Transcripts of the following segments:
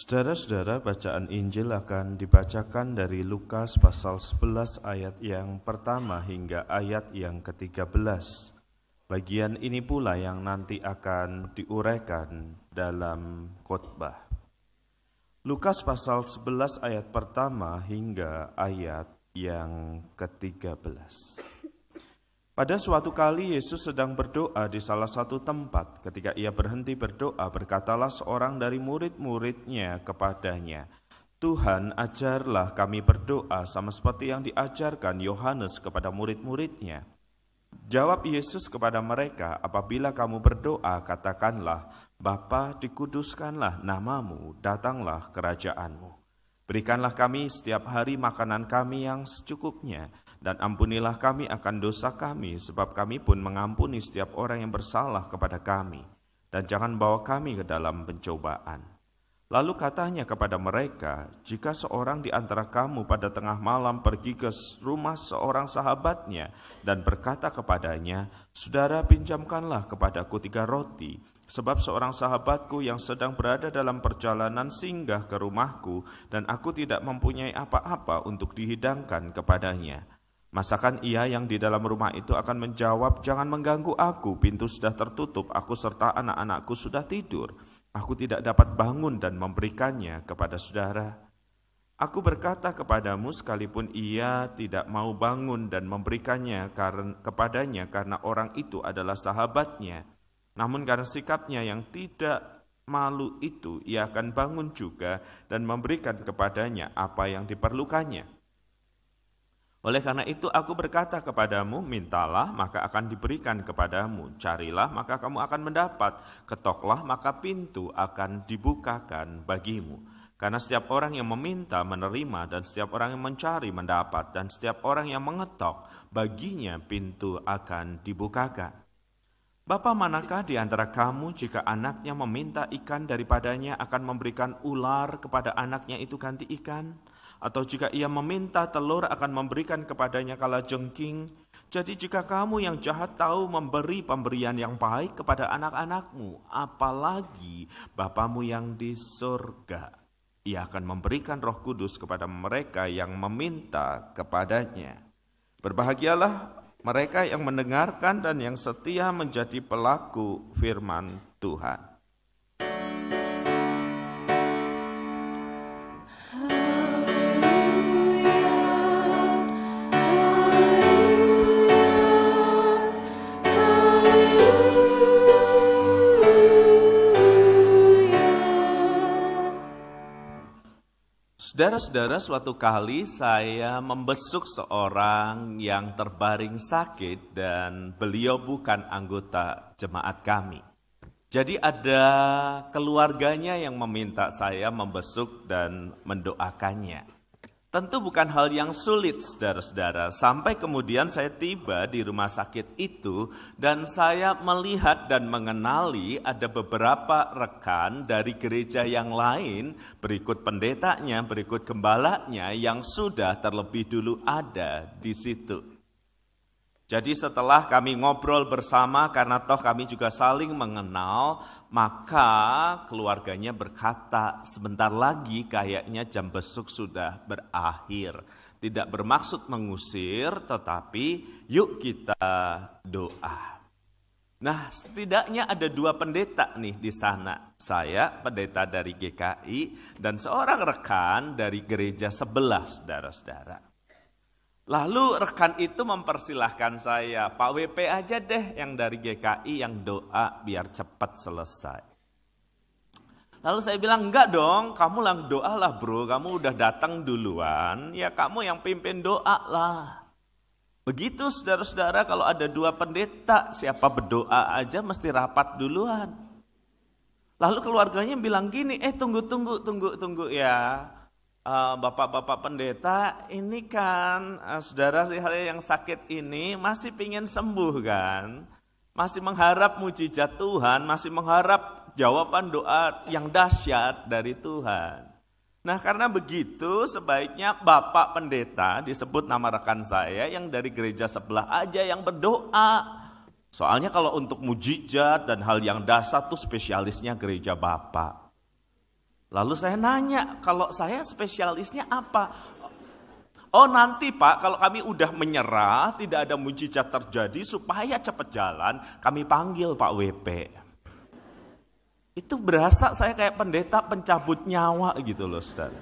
Saudara-saudara, bacaan Injil akan dibacakan dari Lukas pasal 11 ayat yang pertama hingga ayat yang ke-13. Bagian ini pula yang nanti akan diuraikan dalam khotbah. Lukas pasal 11 ayat pertama hingga ayat yang ke-13. Pada suatu kali Yesus sedang berdoa di salah satu tempat. Ketika ia berhenti berdoa, berkatalah seorang dari murid-muridnya kepadanya, Tuhan ajarlah kami berdoa sama seperti yang diajarkan Yohanes kepada murid-muridnya. Jawab Yesus kepada mereka, apabila kamu berdoa, katakanlah, Bapa dikuduskanlah namamu, datanglah kerajaanmu. Berikanlah kami setiap hari makanan kami yang secukupnya, dan ampunilah kami akan dosa kami, sebab kami pun mengampuni setiap orang yang bersalah kepada kami. Dan jangan bawa kami ke dalam pencobaan. Lalu katanya kepada mereka, jika seorang di antara kamu pada tengah malam pergi ke rumah seorang sahabatnya dan berkata kepadanya, Saudara pinjamkanlah kepadaku tiga roti, sebab seorang sahabatku yang sedang berada dalam perjalanan singgah ke rumahku dan aku tidak mempunyai apa-apa untuk dihidangkan kepadanya. Masakan ia yang di dalam rumah itu akan menjawab, "Jangan mengganggu aku, pintu sudah tertutup, aku serta anak-anakku sudah tidur. Aku tidak dapat bangun dan memberikannya kepada saudara." Aku berkata kepadamu, sekalipun ia tidak mau bangun dan memberikannya kepadanya karena orang itu adalah sahabatnya, namun karena sikapnya yang tidak malu itu, ia akan bangun juga dan memberikan kepadanya apa yang diperlukannya. Oleh karena itu aku berkata kepadamu, mintalah maka akan diberikan kepadamu, carilah maka kamu akan mendapat, ketoklah maka pintu akan dibukakan bagimu. Karena setiap orang yang meminta menerima dan setiap orang yang mencari mendapat dan setiap orang yang mengetok baginya pintu akan dibukakan. Bapak manakah di antara kamu jika anaknya meminta ikan daripadanya akan memberikan ular kepada anaknya itu ganti ikan? Atau jika ia meminta telur akan memberikan kepadanya kala jengking. Jadi jika kamu yang jahat tahu memberi pemberian yang baik kepada anak-anakmu, apalagi Bapamu yang di surga, ia akan memberikan roh kudus kepada mereka yang meminta kepadanya. Berbahagialah mereka yang mendengarkan dan yang setia menjadi pelaku firman Tuhan. Saudara-saudara, suatu kali saya membesuk seorang yang terbaring sakit dan beliau bukan anggota jemaat kami. Jadi ada keluarganya yang meminta saya membesuk dan mendoakannya. Tentu bukan hal yang sulit, saudara-saudara. Sampai kemudian saya tiba di rumah sakit itu, dan saya melihat dan mengenali ada beberapa rekan dari gereja yang lain, berikut pendetanya, berikut gembalanya, yang sudah terlebih dulu ada di situ. Jadi setelah kami ngobrol bersama karena toh kami juga saling mengenal, maka keluarganya berkata sebentar lagi kayaknya jam besuk sudah berakhir. Tidak bermaksud mengusir tetapi yuk kita doa. Nah setidaknya ada dua pendeta nih di sana. Saya pendeta dari GKI dan seorang rekan dari gereja sebelah saudara-saudara. Lalu rekan itu mempersilahkan saya, Pak WP aja deh yang dari GKI yang doa biar cepat selesai. Lalu saya bilang, enggak dong, kamu lang doa lah bro, kamu udah datang duluan, ya kamu yang pimpin doa lah. Begitu saudara-saudara kalau ada dua pendeta, siapa berdoa aja mesti rapat duluan. Lalu keluarganya bilang gini, eh tunggu, tunggu, tunggu, tunggu ya bapak-bapak pendeta, ini kan uh, saudara yang sakit ini masih ingin sembuh kan? Masih mengharap mujizat Tuhan, masih mengharap jawaban doa yang dahsyat dari Tuhan. Nah karena begitu sebaiknya Bapak Pendeta disebut nama rekan saya yang dari gereja sebelah aja yang berdoa. Soalnya kalau untuk mujizat dan hal yang dasar tuh spesialisnya gereja Bapak. Lalu saya nanya, kalau saya spesialisnya apa? Oh nanti Pak, kalau kami udah menyerah, tidak ada mujizat terjadi, supaya cepat jalan, kami panggil Pak WP. Itu berasa saya kayak pendeta pencabut nyawa gitu loh saudara.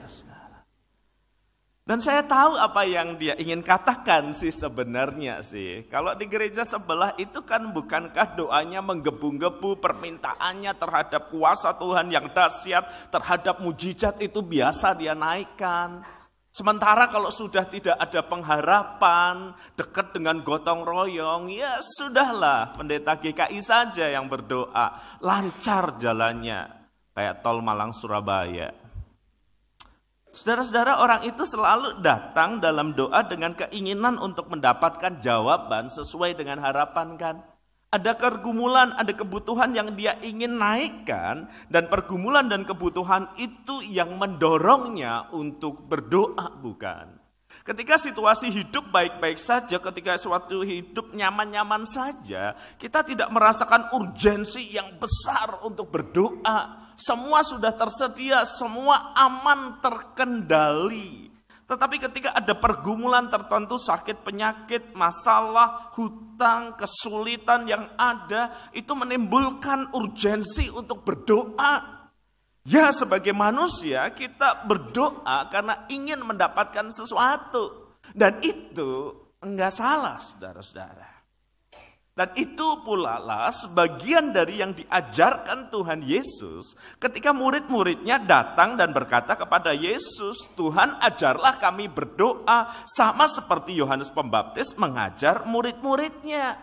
Dan saya tahu apa yang dia ingin katakan sih sebenarnya sih. Kalau di gereja sebelah itu kan bukankah doanya menggebu-gebu permintaannya terhadap kuasa Tuhan yang dahsyat, terhadap mujizat itu biasa dia naikkan. Sementara kalau sudah tidak ada pengharapan, dekat dengan gotong royong, ya sudahlah pendeta GKI saja yang berdoa. Lancar jalannya, kayak tol Malang Surabaya. Saudara-saudara orang itu selalu datang dalam doa dengan keinginan untuk mendapatkan jawaban sesuai dengan harapan kan. Ada pergumulan, ada kebutuhan yang dia ingin naikkan dan pergumulan dan kebutuhan itu yang mendorongnya untuk berdoa bukan. Ketika situasi hidup baik-baik saja, ketika suatu hidup nyaman-nyaman saja, kita tidak merasakan urgensi yang besar untuk berdoa semua sudah tersedia, semua aman terkendali. Tetapi ketika ada pergumulan tertentu, sakit penyakit, masalah, hutang, kesulitan yang ada, itu menimbulkan urgensi untuk berdoa. Ya sebagai manusia kita berdoa karena ingin mendapatkan sesuatu. Dan itu enggak salah saudara-saudara. Dan itu pula lah sebagian dari yang diajarkan Tuhan Yesus ketika murid-muridnya datang dan berkata kepada Yesus, Tuhan ajarlah kami berdoa sama seperti Yohanes Pembaptis mengajar murid-muridnya.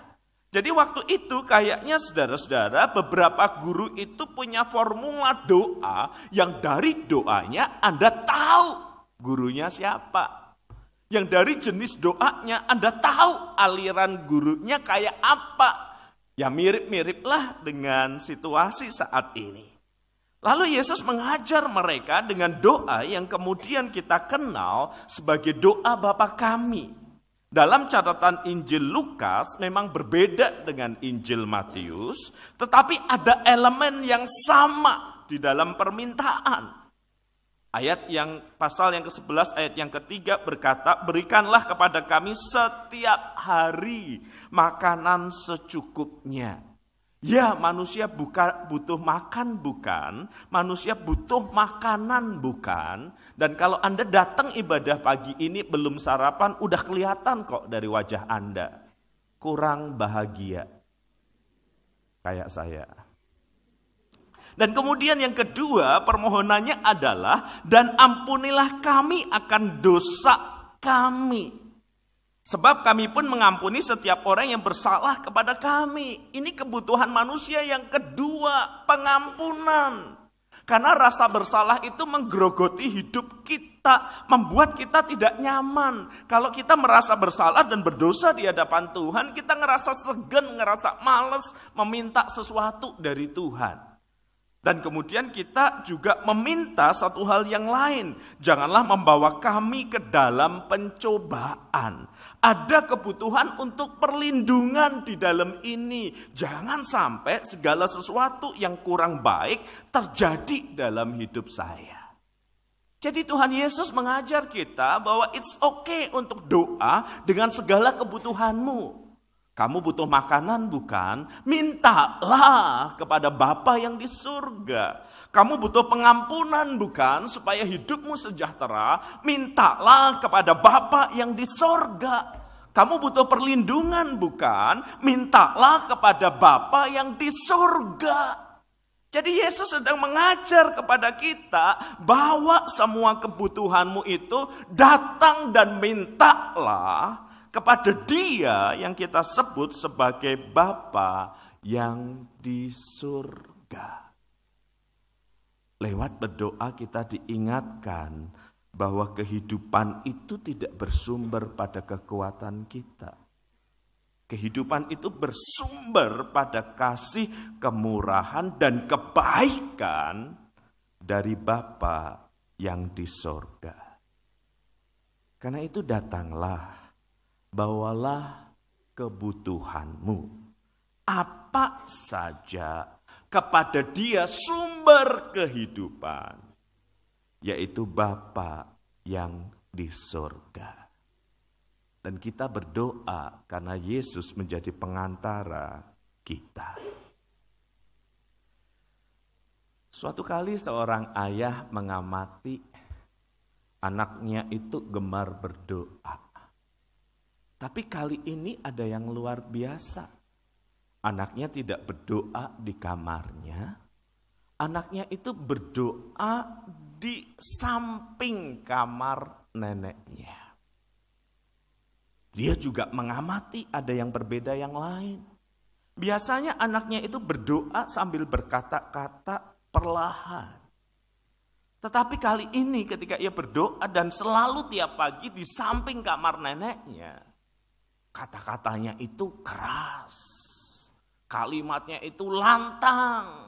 Jadi waktu itu kayaknya saudara-saudara beberapa guru itu punya formula doa yang dari doanya Anda tahu gurunya siapa. Yang dari jenis doanya Anda tahu aliran gurunya kayak apa. Ya mirip-miriplah dengan situasi saat ini. Lalu Yesus mengajar mereka dengan doa yang kemudian kita kenal sebagai doa Bapa kami. Dalam catatan Injil Lukas memang berbeda dengan Injil Matius, tetapi ada elemen yang sama di dalam permintaan. Ayat yang pasal yang ke-11 ayat yang ketiga berkata, "Berikanlah kepada kami setiap hari makanan secukupnya." Ya, manusia buka, butuh makan bukan, manusia butuh makanan bukan. Dan kalau Anda datang ibadah pagi ini belum sarapan, udah kelihatan kok dari wajah Anda. Kurang bahagia. Kayak saya. Dan kemudian yang kedua permohonannya adalah dan ampunilah kami akan dosa kami. Sebab kami pun mengampuni setiap orang yang bersalah kepada kami. Ini kebutuhan manusia yang kedua, pengampunan. Karena rasa bersalah itu menggerogoti hidup kita, membuat kita tidak nyaman. Kalau kita merasa bersalah dan berdosa di hadapan Tuhan, kita ngerasa segan, ngerasa males meminta sesuatu dari Tuhan. Dan kemudian kita juga meminta satu hal yang lain. Janganlah membawa kami ke dalam pencobaan. Ada kebutuhan untuk perlindungan di dalam ini. Jangan sampai segala sesuatu yang kurang baik terjadi dalam hidup saya. Jadi Tuhan Yesus mengajar kita bahwa it's okay untuk doa dengan segala kebutuhanmu. Kamu butuh makanan bukan? Mintalah kepada Bapa yang di surga. Kamu butuh pengampunan bukan? Supaya hidupmu sejahtera. Mintalah kepada Bapa yang di surga. Kamu butuh perlindungan bukan? Mintalah kepada Bapa yang di surga. Jadi Yesus sedang mengajar kepada kita bahwa semua kebutuhanmu itu datang dan mintalah kepada dia yang kita sebut sebagai Bapa yang di surga. Lewat berdoa kita diingatkan bahwa kehidupan itu tidak bersumber pada kekuatan kita. Kehidupan itu bersumber pada kasih, kemurahan, dan kebaikan dari Bapa yang di sorga. Karena itu datanglah bawalah kebutuhanmu. Apa saja kepada dia sumber kehidupan. yaitu Bapa yang di surga. Dan kita berdoa karena Yesus menjadi pengantara kita. Suatu kali seorang ayah mengamati anaknya itu gemar berdoa. Tapi kali ini ada yang luar biasa. Anaknya tidak berdoa di kamarnya. Anaknya itu berdoa di samping kamar neneknya. Dia juga mengamati ada yang berbeda yang lain. Biasanya anaknya itu berdoa sambil berkata-kata perlahan. Tetapi kali ini ketika ia berdoa dan selalu tiap pagi di samping kamar neneknya, kata-katanya itu keras. Kalimatnya itu lantang.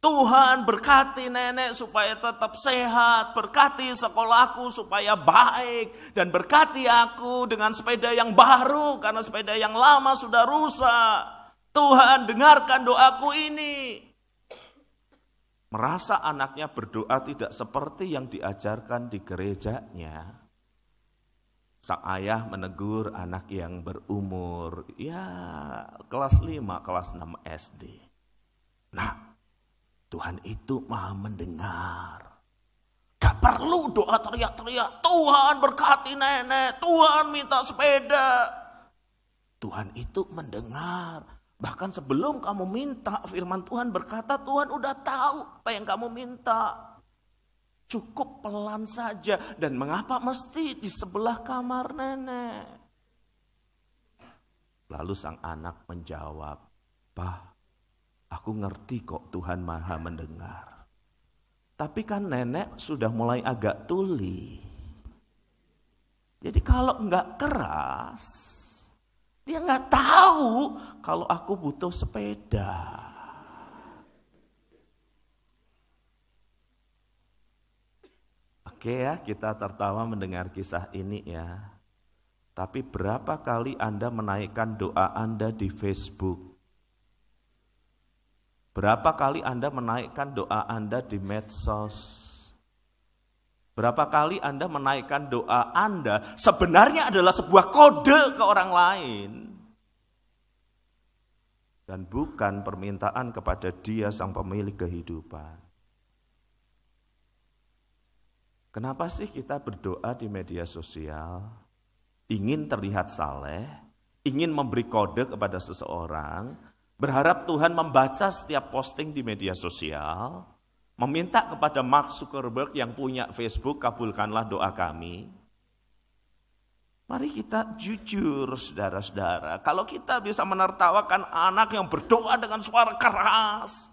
Tuhan berkati nenek supaya tetap sehat, berkati sekolahku supaya baik, dan berkati aku dengan sepeda yang baru karena sepeda yang lama sudah rusak. Tuhan dengarkan doaku ini. Merasa anaknya berdoa tidak seperti yang diajarkan di gerejanya. Sang ayah menegur anak yang berumur ya kelas 5, kelas 6 SD. Nah, Tuhan itu maha mendengar. Gak perlu doa teriak-teriak. Tuhan berkati nenek. Tuhan minta sepeda. Tuhan itu mendengar. Bahkan sebelum kamu minta firman Tuhan berkata Tuhan udah tahu apa yang kamu minta. Cukup pelan saja. Dan mengapa mesti di sebelah kamar nenek? Lalu sang anak menjawab, Pak, Aku ngerti kok Tuhan maha mendengar. Tapi kan nenek sudah mulai agak tuli. Jadi kalau nggak keras, dia nggak tahu kalau aku butuh sepeda. Oke ya, kita tertawa mendengar kisah ini ya. Tapi berapa kali Anda menaikkan doa Anda di Facebook? Berapa kali Anda menaikkan doa Anda di medsos? Berapa kali Anda menaikkan doa Anda sebenarnya adalah sebuah kode ke orang lain. Dan bukan permintaan kepada dia sang pemilik kehidupan. Kenapa sih kita berdoa di media sosial? Ingin terlihat saleh, ingin memberi kode kepada seseorang, Berharap Tuhan membaca setiap posting di media sosial, meminta kepada Mark Zuckerberg yang punya Facebook, kabulkanlah doa kami. Mari kita jujur saudara-saudara. Kalau kita bisa menertawakan anak yang berdoa dengan suara keras.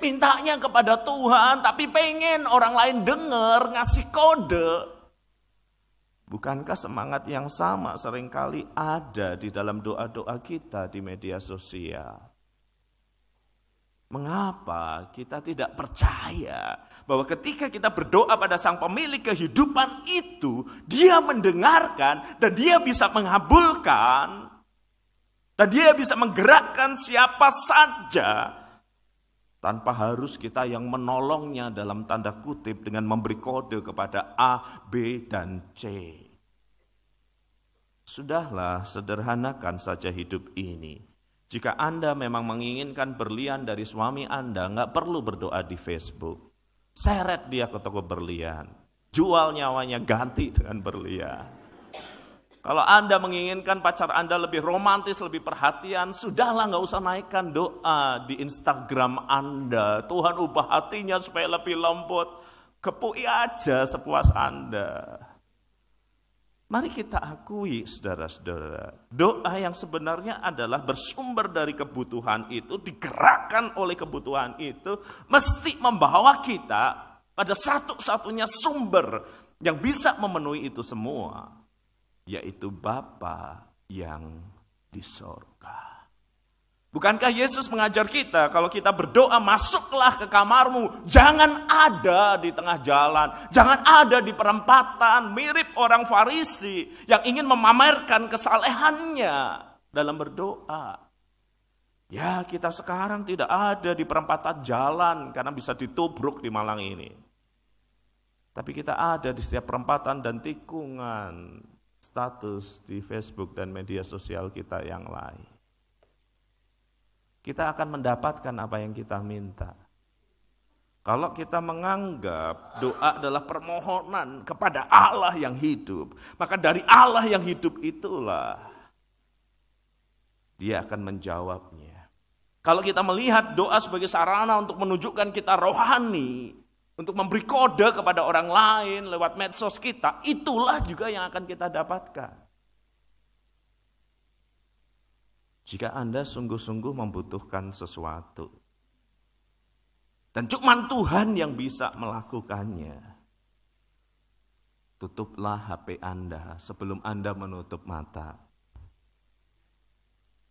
Mintanya kepada Tuhan tapi pengen orang lain dengar ngasih kode. Bukankah semangat yang sama sering kali ada di dalam doa-doa kita di media sosial? Mengapa kita tidak percaya bahwa ketika kita berdoa pada Sang Pemilik kehidupan itu, Dia mendengarkan dan Dia bisa mengabulkan dan Dia bisa menggerakkan siapa saja tanpa harus kita yang menolongnya dalam tanda kutip dengan memberi kode kepada A, B, dan C. Sudahlah, sederhanakan saja hidup ini. Jika Anda memang menginginkan berlian dari suami Anda, nggak perlu berdoa di Facebook. Seret dia ke toko berlian. Jual nyawanya ganti dengan berlian. Kalau Anda menginginkan pacar Anda lebih romantis, lebih perhatian, sudahlah nggak usah naikkan doa di Instagram Anda. Tuhan ubah hatinya supaya lebih lembut. Kepui aja sepuas Anda. Mari kita akui saudara-saudara, doa yang sebenarnya adalah bersumber dari kebutuhan itu, digerakkan oleh kebutuhan itu, mesti membawa kita pada satu-satunya sumber yang bisa memenuhi itu semua, yaitu Bapa yang di sorga. Bukankah Yesus mengajar kita kalau kita berdoa masuklah ke kamarmu, jangan ada di tengah jalan, jangan ada di perempatan mirip orang Farisi yang ingin memamerkan kesalehannya dalam berdoa. Ya kita sekarang tidak ada di perempatan jalan karena bisa ditubruk di Malang ini. Tapi kita ada di setiap perempatan dan tikungan status di Facebook dan media sosial kita yang lain. Kita akan mendapatkan apa yang kita minta. Kalau kita menganggap doa adalah permohonan kepada Allah yang hidup, maka dari Allah yang hidup itulah dia akan menjawabnya. Kalau kita melihat doa sebagai sarana untuk menunjukkan kita rohani, untuk memberi kode kepada orang lain lewat medsos kita, itulah juga yang akan kita dapatkan. Jika Anda sungguh-sungguh membutuhkan sesuatu, dan cuma Tuhan yang bisa melakukannya, tutuplah HP Anda sebelum Anda menutup mata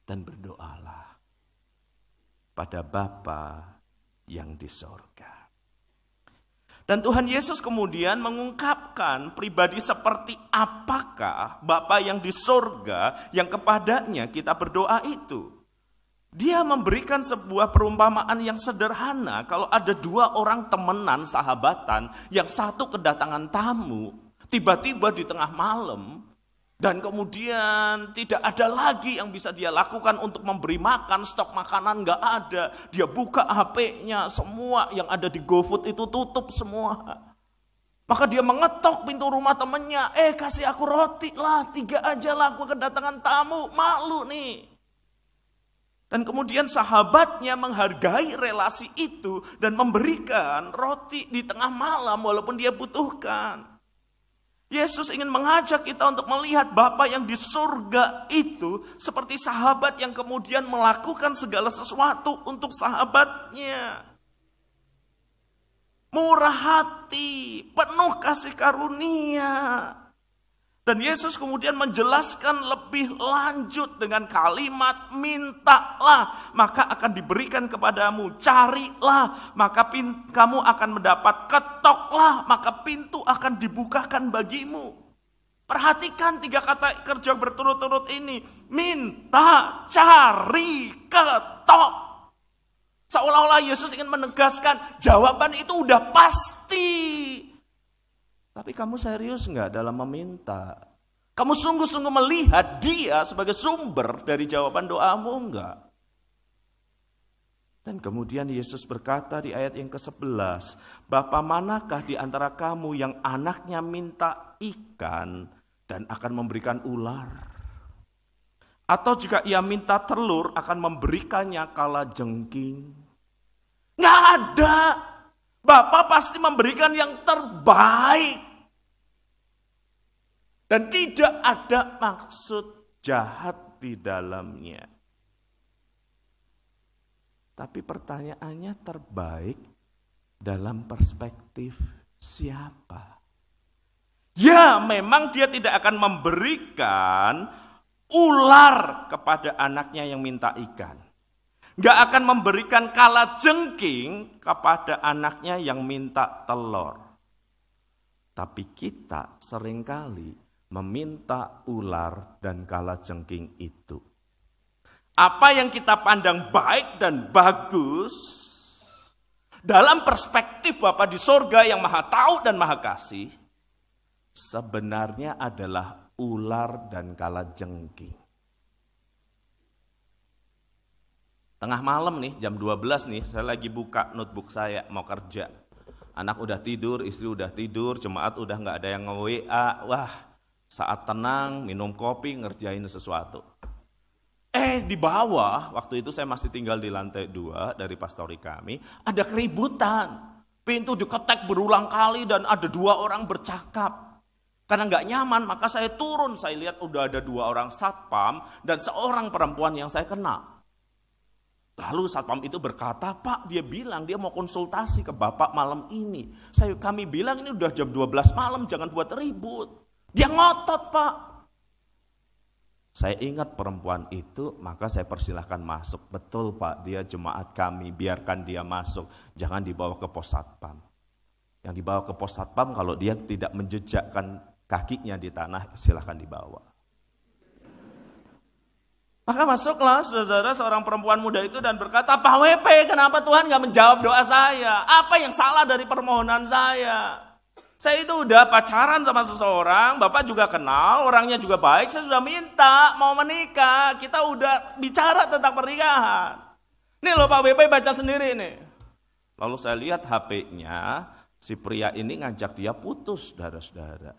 dan berdoalah pada Bapa yang di. Dan Tuhan Yesus kemudian mengungkapkan pribadi seperti apakah Bapa yang di sorga yang kepadanya kita berdoa itu. Dia memberikan sebuah perumpamaan yang sederhana kalau ada dua orang temenan sahabatan yang satu kedatangan tamu tiba-tiba di tengah malam dan kemudian tidak ada lagi yang bisa dia lakukan untuk memberi makan, stok makanan nggak ada. Dia buka HP-nya, semua yang ada di GoFood itu tutup semua. Maka dia mengetok pintu rumah temannya, eh kasih aku roti lah, tiga aja lah aku kedatangan tamu, malu nih. Dan kemudian sahabatnya menghargai relasi itu dan memberikan roti di tengah malam walaupun dia butuhkan. Yesus ingin mengajak kita untuk melihat Bapa yang di surga itu seperti sahabat yang kemudian melakukan segala sesuatu untuk sahabatnya. Murah hati, penuh kasih karunia. Dan Yesus kemudian menjelaskan lebih lanjut dengan kalimat mintalah maka akan diberikan kepadamu, carilah maka kamu akan mendapat, ketoklah maka pintu akan dibukakan bagimu. Perhatikan tiga kata kerja berturut-turut ini, minta, cari, ketok. Seolah-olah Yesus ingin menegaskan jawaban itu udah pasti. Tapi kamu serius nggak dalam meminta? Kamu sungguh-sungguh melihat dia sebagai sumber dari jawaban doamu enggak? Dan kemudian Yesus berkata di ayat yang ke-11, Bapa manakah di antara kamu yang anaknya minta ikan dan akan memberikan ular? Atau jika ia minta telur akan memberikannya kala jengking? Nggak ada. Bapak pasti memberikan yang terbaik. Dan tidak ada maksud jahat di dalamnya. Tapi pertanyaannya terbaik dalam perspektif siapa? Ya, memang dia tidak akan memberikan ular kepada anaknya yang minta ikan nggak akan memberikan kala jengking kepada anaknya yang minta telur. Tapi kita sering kali meminta ular dan kala jengking itu. Apa yang kita pandang baik dan bagus dalam perspektif Bapa di sorga yang maha tahu dan maha kasih, sebenarnya adalah ular dan kala jengking. Tengah malam nih, jam 12 nih, saya lagi buka notebook saya, mau kerja. Anak udah tidur, istri udah tidur, jemaat udah nggak ada yang nge-WA. Wah, saat tenang, minum kopi, ngerjain sesuatu. Eh, di bawah, waktu itu saya masih tinggal di lantai dua dari pastori kami, ada keributan. Pintu diketek berulang kali dan ada dua orang bercakap. Karena nggak nyaman, maka saya turun. Saya lihat udah ada dua orang satpam dan seorang perempuan yang saya kenal. Lalu satpam itu berkata, Pak dia bilang dia mau konsultasi ke Bapak malam ini. Saya Kami bilang ini udah jam 12 malam, jangan buat ribut. Dia ngotot Pak. Saya ingat perempuan itu, maka saya persilahkan masuk. Betul Pak, dia jemaat kami, biarkan dia masuk. Jangan dibawa ke pos satpam. Yang dibawa ke pos satpam kalau dia tidak menjejakkan kakinya di tanah, silahkan dibawa. Maka masuklah saudara seorang perempuan muda itu dan berkata, Pak WP kenapa Tuhan gak menjawab doa saya? Apa yang salah dari permohonan saya? Saya itu udah pacaran sama seseorang, Bapak juga kenal, orangnya juga baik, saya sudah minta mau menikah. Kita udah bicara tentang pernikahan. Nih loh Pak BP baca sendiri nih. Lalu saya lihat HP-nya, si pria ini ngajak dia putus, saudara-saudara.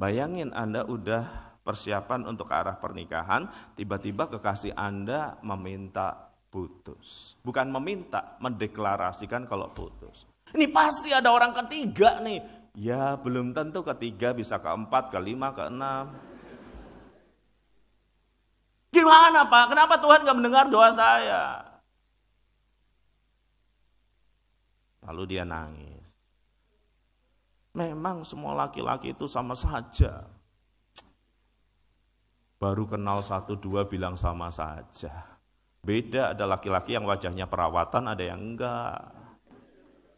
Bayangin Anda udah persiapan untuk ke arah pernikahan, tiba-tiba kekasih Anda meminta putus. Bukan meminta, mendeklarasikan kalau putus. Ini pasti ada orang ketiga nih. Ya belum tentu ketiga bisa keempat, kelima, keenam. Gimana Pak? Kenapa Tuhan gak mendengar doa saya? Lalu dia nangis. Memang semua laki-laki itu sama saja. Baru kenal satu dua bilang sama saja. Beda ada laki-laki yang wajahnya perawatan, ada yang enggak.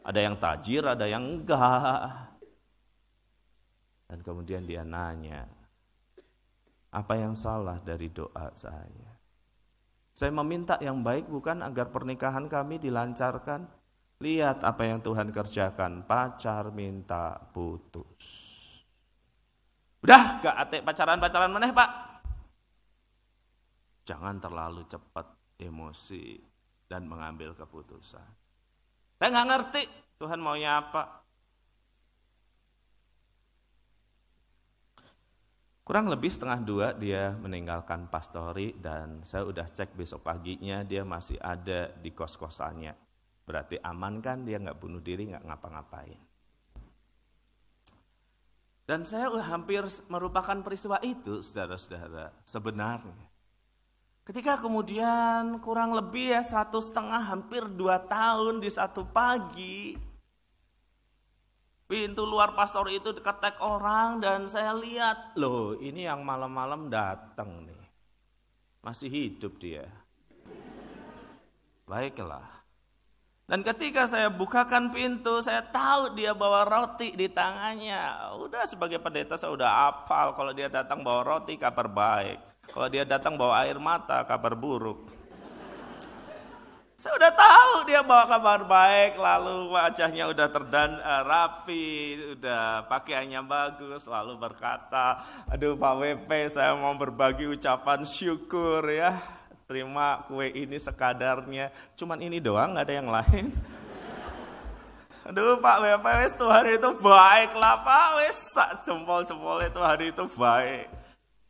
Ada yang tajir, ada yang enggak. Dan kemudian dia nanya, apa yang salah dari doa saya? Saya meminta yang baik bukan agar pernikahan kami dilancarkan. Lihat apa yang Tuhan kerjakan, pacar minta putus. Udah gak atik pacaran-pacaran meneh pak. Jangan terlalu cepat emosi dan mengambil keputusan. Saya nggak ngerti Tuhan maunya apa. Kurang lebih setengah dua dia meninggalkan pastori dan saya udah cek besok paginya dia masih ada di kos-kosannya. Berarti aman kan dia nggak bunuh diri, nggak ngapa-ngapain. Dan saya hampir merupakan peristiwa itu, saudara-saudara, sebenarnya. Ketika kemudian kurang lebih ya satu setengah hampir dua tahun di satu pagi, Pintu luar pastor itu diketek orang dan saya lihat, loh ini yang malam-malam datang nih. Masih hidup dia. Baiklah. Dan ketika saya bukakan pintu, saya tahu dia bawa roti di tangannya. Udah sebagai pendeta saya udah hafal kalau dia datang bawa roti kabar baik. Kalau dia datang bawa air mata kabar buruk. Saya udah tahu dia bawa kabar baik, lalu wajahnya udah terdan uh, rapi, udah pakaiannya bagus, lalu berkata, aduh Pak WP saya mau berbagi ucapan syukur ya, terima kue ini sekadarnya, cuman ini doang nggak ada yang lain. Aduh Pak WP wes Tuhan itu baik lah Pak wes jempol-jempol itu hari itu baik.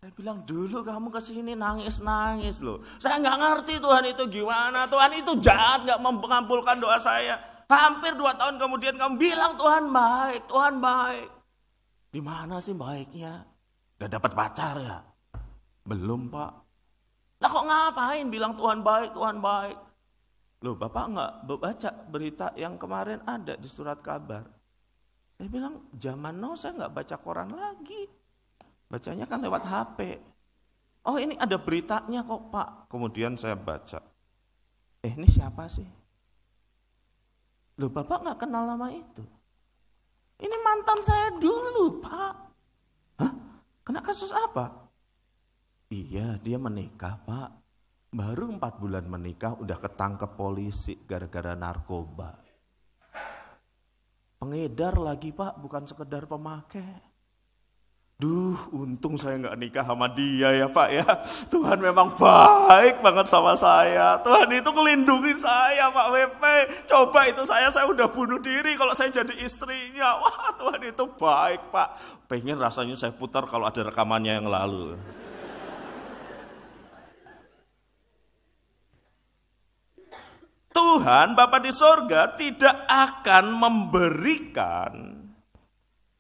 Saya bilang dulu kamu ke sini nangis-nangis loh. Saya nggak ngerti Tuhan itu gimana. Tuhan itu jahat nggak mengabulkan doa saya. Hampir dua tahun kemudian kamu bilang Tuhan baik, Tuhan baik. Di mana sih baiknya? Udah dapat pacar ya? Belum pak. Lah kok ngapain bilang Tuhan baik, Tuhan baik? Loh bapak nggak baca berita yang kemarin ada di surat kabar. Saya bilang zaman now saya nggak baca koran lagi. Bacanya kan lewat HP. Oh ini ada beritanya kok Pak. Kemudian saya baca. Eh ini siapa sih? Loh Bapak nggak kenal nama itu? Ini mantan saya dulu Pak. Hah? Kena kasus apa? Iya dia menikah Pak. Baru empat bulan menikah udah ketangkep polisi gara-gara narkoba. Pengedar lagi Pak, bukan sekedar pemakai. Duh, untung saya nggak nikah sama dia ya Pak ya. Tuhan memang baik banget sama saya. Tuhan itu melindungi saya Pak WP. Coba itu saya, saya udah bunuh diri kalau saya jadi istrinya. Wah Tuhan itu baik Pak. Pengen rasanya saya putar kalau ada rekamannya yang lalu. Tuhan Bapak di sorga tidak akan memberikan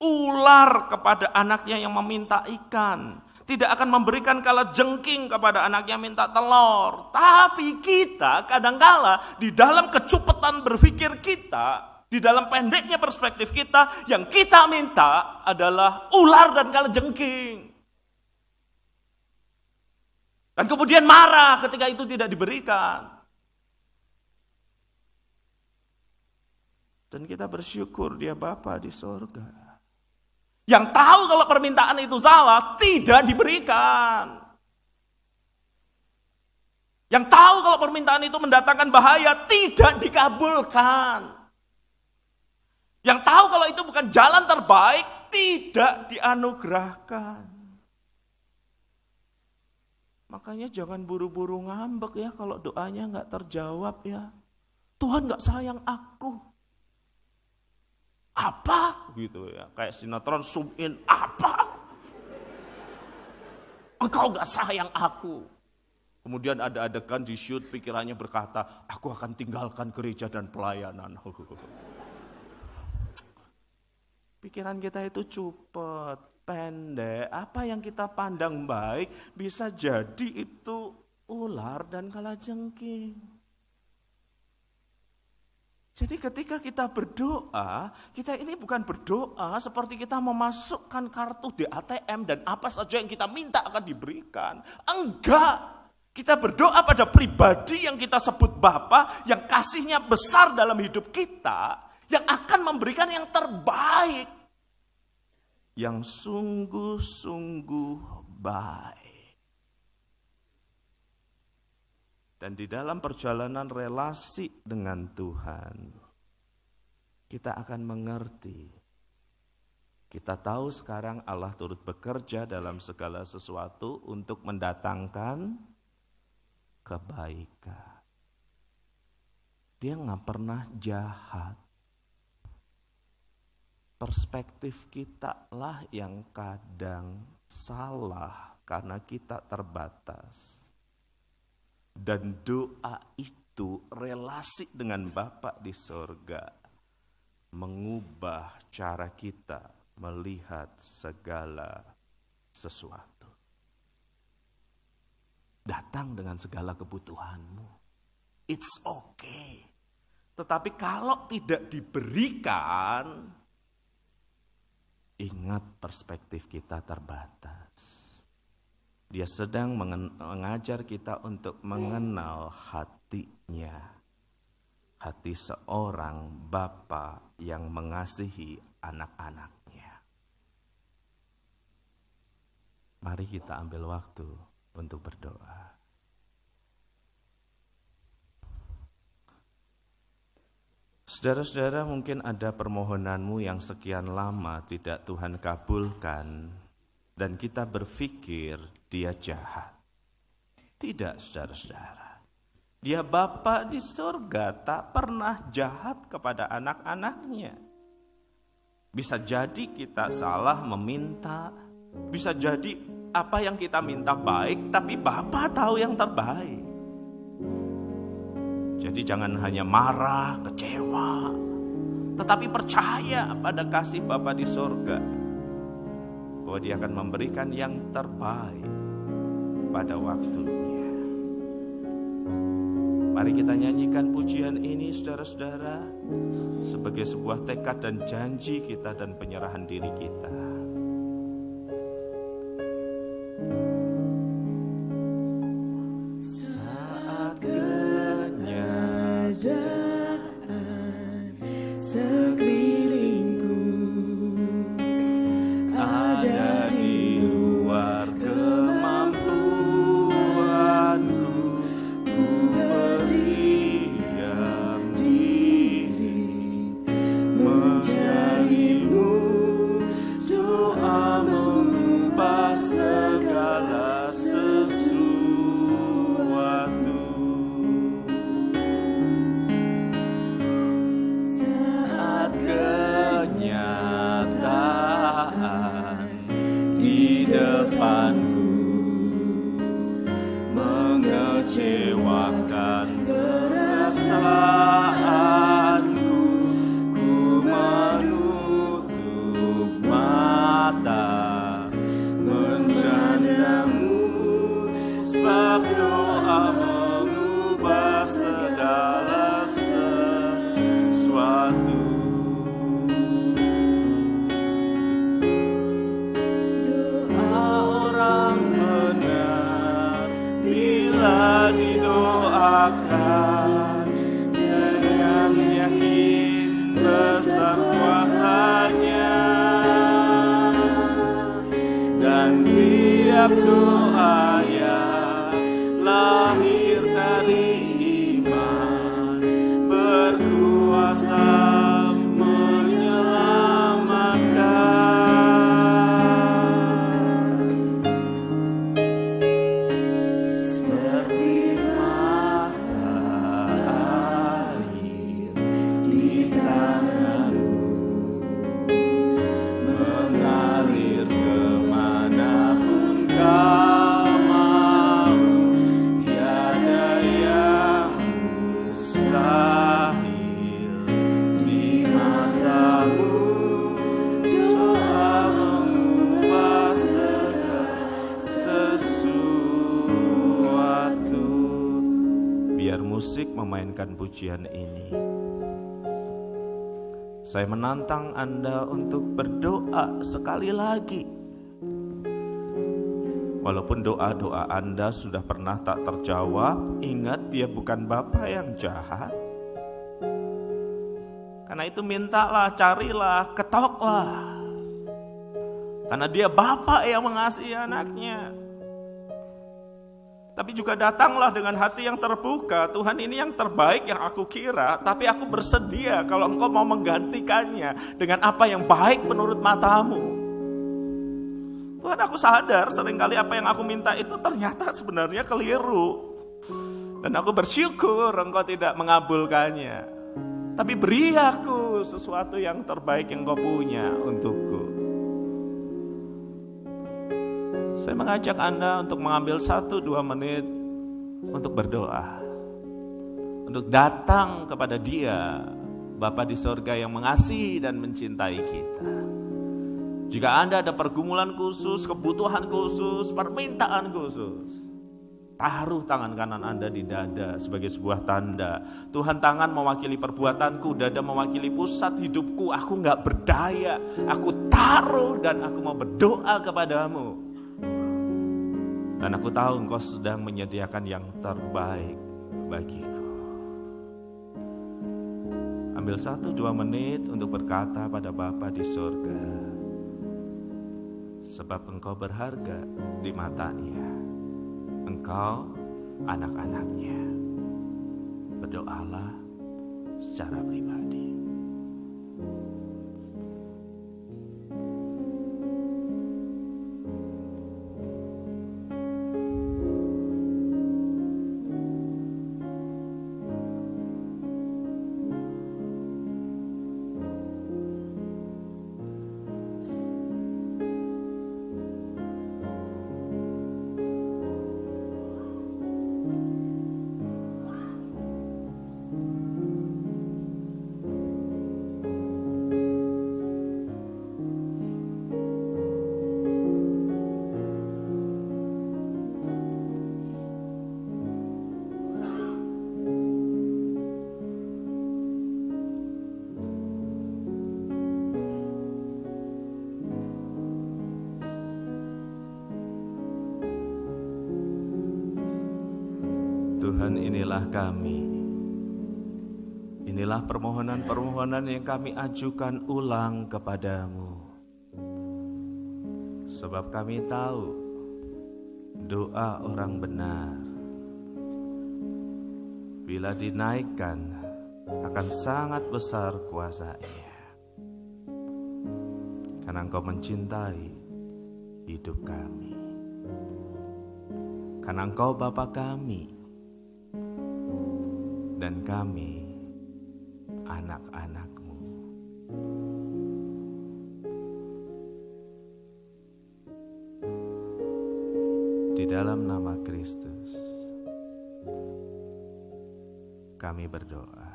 ular kepada anaknya yang meminta ikan. Tidak akan memberikan kala jengking kepada anaknya minta telur. Tapi kita kadangkala di dalam kecupetan berpikir kita, di dalam pendeknya perspektif kita, yang kita minta adalah ular dan kala jengking. Dan kemudian marah ketika itu tidak diberikan. Dan kita bersyukur dia Bapa di sorga. Yang tahu kalau permintaan itu salah, tidak diberikan. Yang tahu kalau permintaan itu mendatangkan bahaya, tidak dikabulkan. Yang tahu kalau itu bukan jalan terbaik, tidak dianugerahkan. Makanya jangan buru-buru ngambek ya kalau doanya nggak terjawab ya. Tuhan nggak sayang aku. Apa? Gitu ya. Kayak sinetron zoom in. Apa? Engkau nggak sayang aku. Kemudian ada adegan di shoot pikirannya berkata, aku akan tinggalkan gereja dan pelayanan. Pikiran kita itu cupet pendek, apa yang kita pandang baik bisa jadi itu ular dan kalajengking. Jadi ketika kita berdoa, kita ini bukan berdoa seperti kita memasukkan kartu di ATM dan apa saja yang kita minta akan diberikan. Enggak. Kita berdoa pada pribadi yang kita sebut Bapa, yang kasihnya besar dalam hidup kita, yang akan memberikan yang terbaik yang sungguh-sungguh baik. Dan di dalam perjalanan relasi dengan Tuhan, kita akan mengerti. Kita tahu sekarang Allah turut bekerja dalam segala sesuatu untuk mendatangkan kebaikan. Dia nggak pernah jahat perspektif kita lah yang kadang salah karena kita terbatas. Dan doa itu relasi dengan Bapa di sorga mengubah cara kita melihat segala sesuatu. Datang dengan segala kebutuhanmu. It's okay. Tetapi kalau tidak diberikan, Ingat perspektif kita terbatas. Dia sedang mengajar kita untuk mengenal hatinya. Hati seorang bapa yang mengasihi anak-anaknya. Mari kita ambil waktu untuk berdoa. Saudara-saudara mungkin ada permohonanmu yang sekian lama tidak Tuhan kabulkan dan kita berpikir dia jahat. Tidak saudara-saudara. Dia Bapa di surga tak pernah jahat kepada anak-anaknya. Bisa jadi kita salah meminta, bisa jadi apa yang kita minta baik, tapi Bapa tahu yang terbaik. Jadi jangan hanya marah, kecewa, tetapi percaya pada kasih Bapa di sorga. Bahwa dia akan memberikan yang terbaik pada waktunya. Mari kita nyanyikan pujian ini saudara-saudara sebagai sebuah tekad dan janji kita dan penyerahan diri kita. Pujian ini. Saya menantang Anda untuk berdoa sekali lagi. Walaupun doa-doa Anda sudah pernah tak terjawab, ingat dia bukan Bapak yang jahat. Karena itu mintalah, carilah, ketoklah. Karena dia Bapak yang mengasihi anaknya. Tapi juga datanglah dengan hati yang terbuka. Tuhan ini yang terbaik yang aku kira. Tapi aku bersedia kalau engkau mau menggantikannya dengan apa yang baik menurut matamu. Tuhan aku sadar sering kali apa yang aku minta itu ternyata sebenarnya keliru. Dan aku bersyukur engkau tidak mengabulkannya. Tapi beri aku sesuatu yang terbaik yang kau punya untukku. Saya mengajak Anda untuk mengambil satu dua menit untuk berdoa. Untuk datang kepada dia, Bapa di sorga yang mengasihi dan mencintai kita. Jika Anda ada pergumulan khusus, kebutuhan khusus, permintaan khusus, taruh tangan kanan Anda di dada sebagai sebuah tanda. Tuhan tangan mewakili perbuatanku, dada mewakili pusat hidupku. Aku nggak berdaya, aku taruh dan aku mau berdoa kepadamu. Dan aku tahu engkau sedang menyediakan yang terbaik bagiku. Ambil satu dua menit untuk berkata pada Bapa di surga. Sebab engkau berharga di matanya. Engkau anak-anaknya. Berdoalah secara pribadi. Tuhan inilah kami. Inilah permohonan-permohonan yang kami ajukan ulang kepadamu. Sebab kami tahu doa orang benar bila dinaikkan akan sangat besar kuasanya. Karena engkau mencintai hidup kami. Karena engkau Bapa kami dan kami anak-anakmu. Di dalam nama Kristus, kami berdoa.